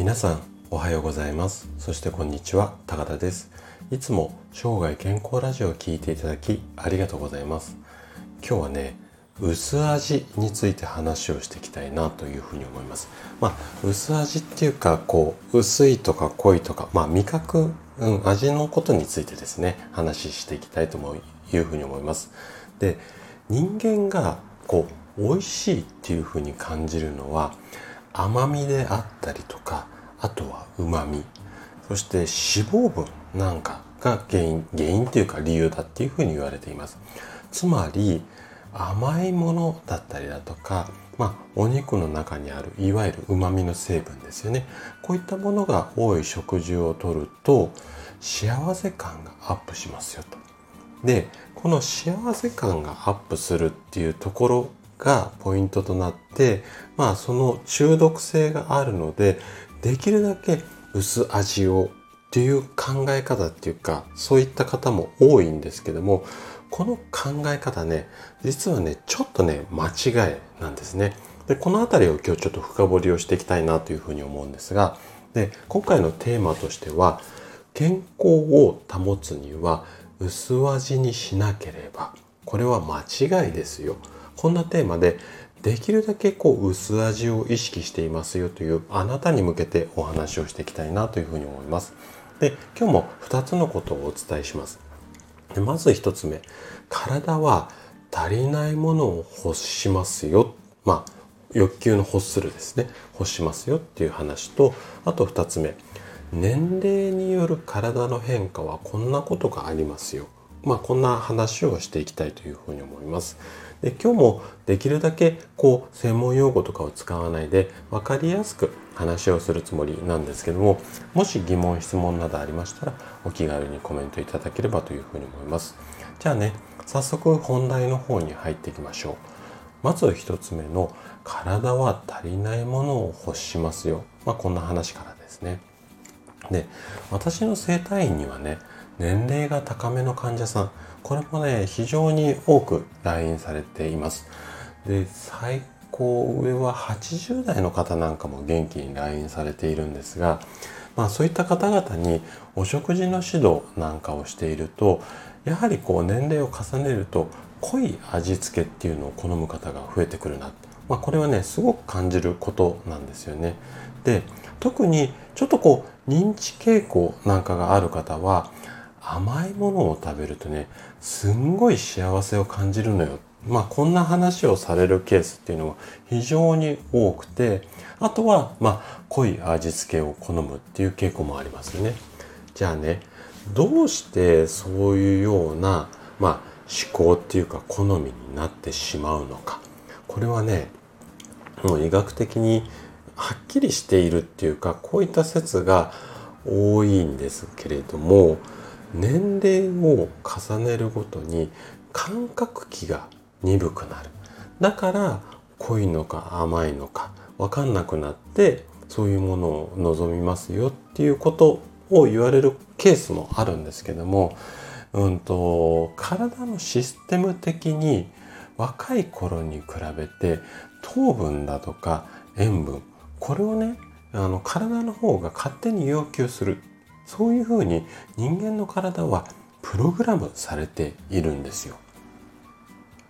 皆さんおはようございます。そしてこんにちは高田です。いつも生涯健康ラジオを聴いていただきありがとうございます。今日はね薄味について話をしていきたいなというふうに思います。まあ薄味っていうかこう薄いとか濃いとかまあ味覚、うん、味のことについてですね話していきたいというふうに思います。で人間がこう美味しいっていうふうに感じるのは甘みであったりとかあとは旨みそして脂肪分なんかが原因原因っていうか理由だっていうふうに言われています。つまり甘いものだったりだとか、まあ、お肉の中にあるいわゆる旨味の成分ですよね。こういったものが多い食事をとると幸せ感がアップしますよと。でこの幸せ感がアップするっていうところがポイントとなってまあその中毒性があるのでできるだけ薄味をっていう考え方っていうかそういった方も多いんですけどもこの考え方ね実はねちょっとね間違いなんですね。でこの辺りを今日ちょっと深掘りをしていきたいなというふうに思うんですがで今回のテーマとしては健康を保つには薄味にしなければこれは間違いですよ。こんなテーマでできるだけこう薄味を意識していますよというあなたに向けてお話をしていきたいなというふうに思います。で今日も2つのことをお伝えします。でまず1つ目体は足りないものを欲しますよ。まあ欲求の欲するですね欲しますよっていう話とあと2つ目年齢による体の変化はこんなことがありますよ。まあこんな話をしていきたいというふうに思います。で今日もできるだけこう専門用語とかを使わないで分かりやすく話をするつもりなんですけどももし疑問質問などありましたらお気軽にコメントいただければというふうに思います。じゃあね早速本題の方に入っていきましょう。まず1つ目の体は足りないものを欲しますよ、まあ、こんな話からですね。で私の生体院にはね年齢が高めの患者さんこれもね非常に多く来院されていますで最高上は80代の方なんかも元気に来院されているんですがまあそういった方々にお食事の指導なんかをしているとやはりこう年齢を重ねると濃い味付けっていうのを好む方が増えてくるな、まあ、これはねすごく感じることなんですよね。で特にちょっとこう認知傾向なんかがある方は甘いものを食べるとねすんごい幸せを感じるのよ。まあこんな話をされるケースっていうのは非常に多くてあとはまあ濃い味付けを好むっていう傾向もありますよね。じゃあねどうしてそういうようなまあ思考っていうか好みになってしまうのか。これはねもう医学的にはっきりしているっていうかこういった説が多いんですけれども年齢を重ねるごとに感覚器が鈍くなる。だから濃いのか甘いのか分かんなくなってそういうものを望みますよっていうことを言われるケースもあるんですけども、うんと、体のシステム的に若い頃に比べて糖分だとか塩分これをねあの体の方が勝手に要求する。そういうふうに人間の体はプログラムされているんですよ。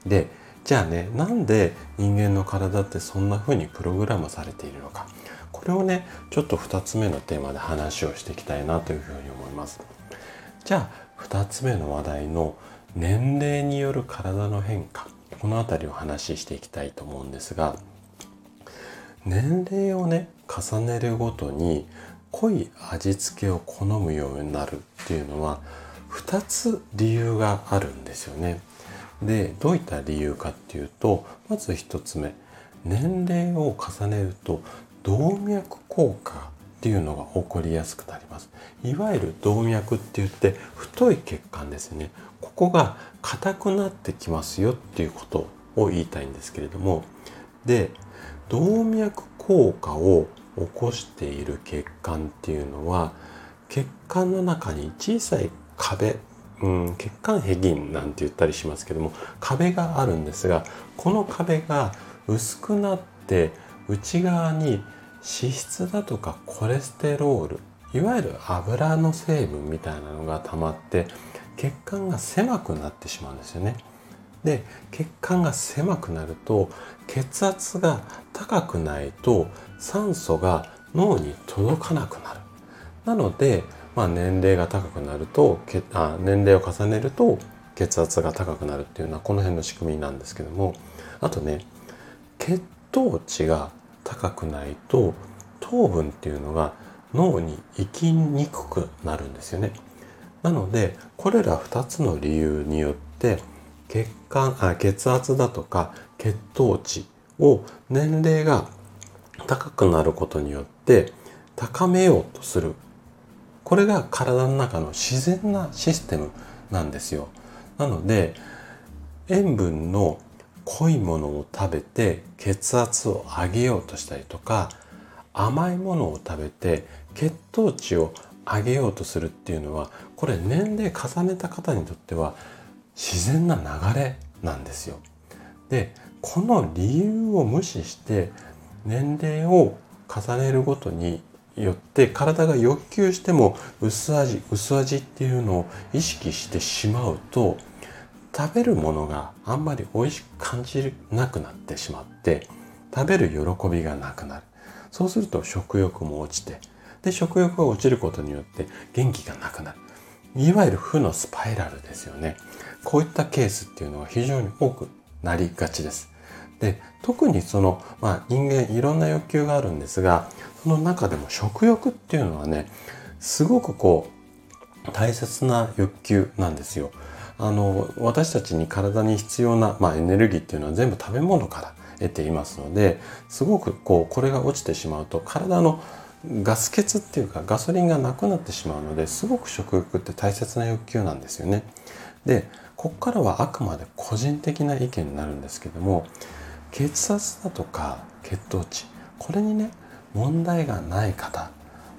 でじゃあねなんで人間の体ってそんな風にプログラムされているのかこれをねちょっと2つ目のテーマで話をしていきたいなというふうに思います。じゃあ2つ目の話題の年齢による体の変化この辺りを話していきたいと思うんですが年齢をね重ねるごとに濃い味付けを好むようになるっていうのは2つ理由があるんですよね。でどういった理由かっていうとまず1つ目年齢を重ねると動脈硬化っていうのが起こりやすくなります。いわゆる動脈って言って太い血管ですね。ここが硬くなってきますよっていうことを言いたいんですけれども。で動脈硬化を起こしている血管っていうのは血管の中に小さい壁、うん、血管壁なんて言ったりしますけども壁があるんですがこの壁が薄くなって内側に脂質だとかコレステロールいわゆる油の成分みたいなのが溜まって血管が狭くなってしまうんですよね。で血管が狭くなると血圧が高くないと酸素が脳に届かなくなる。なので、まあ、年齢が高くなるとあ年齢を重ねると血圧が高くなるっていうのはこの辺の仕組みなんですけどもあとね血糖値が高くないと糖分っていうのが脳に行きにくくなるんですよね。なのでこれら2つの理由によって血管あ血圧だとか血糖値を年齢が高くなることによって高めようとする。これが体の中の自然なシステムなんですよ。なので塩分の濃いものを食べて血圧を上げようとしたりとか甘いものを食べて血糖値を上げようとするっていうのはこれ年齢重ねた方にとっては自然な流れなんですよ。でこの理由を無視して年齢を重ねるごとによって体が欲求しても薄味薄味っていうのを意識してしまうと食べるものがあんまり美味しく感じなくなってしまって食べる喜びがなくなるそうすると食欲も落ちてで食欲が落ちることによって元気がなくなるいわゆる負のスパイラルですよねこういったケースっていうのは非常に多くなりがちですで特にその、まあ、人間いろんな欲求があるんですがその中でも食欲っていうのはねすごくこう大切な欲求なんですよ。あの私たちに体に必要な、まあ、エネルギーっていうのは全部食べ物から得ていますのですごくこうこれが落ちてしまうと体のガス欠っていうかガソリンがなくなってしまうのですごく食欲って大切な欲求なんですよね。でここからはあくまで個人的な意見になるんですけども血圧だとか血糖値これにね問題がない方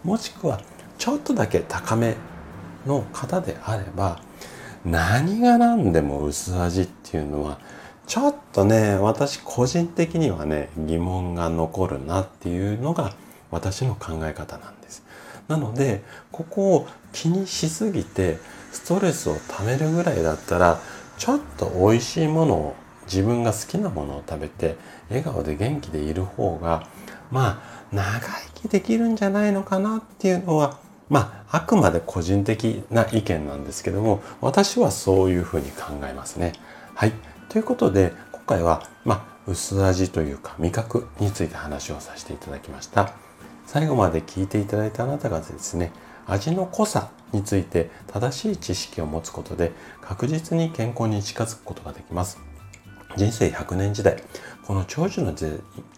もしくはちょっとだけ高めの方であれば何が何でも薄味っていうのはちょっとね私個人的にはね疑問が残るなっていうのが私の考え方なんです。なのでここを気にしすぎてストレスをためるぐらいだったらちょっと美味しいものを自分が好きなものを食べて笑顔で元気でいる方がまあ長生きできるんじゃないのかなっていうのはまああくまで個人的な意見なんですけども私はそういうふうに考えますね。はい。ということで今回はまあ薄味というか味覚について話をさせていただきました。最後まで聞いていただいたあなたがですね味の濃さについて正しい知識を持つことで確実に健康に近づくことができます。人生100年時代この長寿の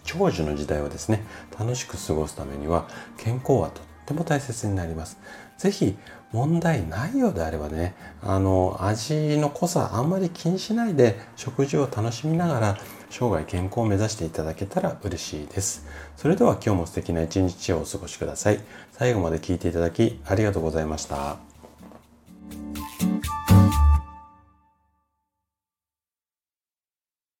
長寿の時代をですね楽しく過ごすためには健康はとっても大切になります是非問題ないようであればねあの味の濃さあんまり気にしないで食事を楽しみながら生涯健康を目指していただけたら嬉しいです。それでは今日も素敵な一日をお過ごしください。最後まで聞いていただきありがとうございました。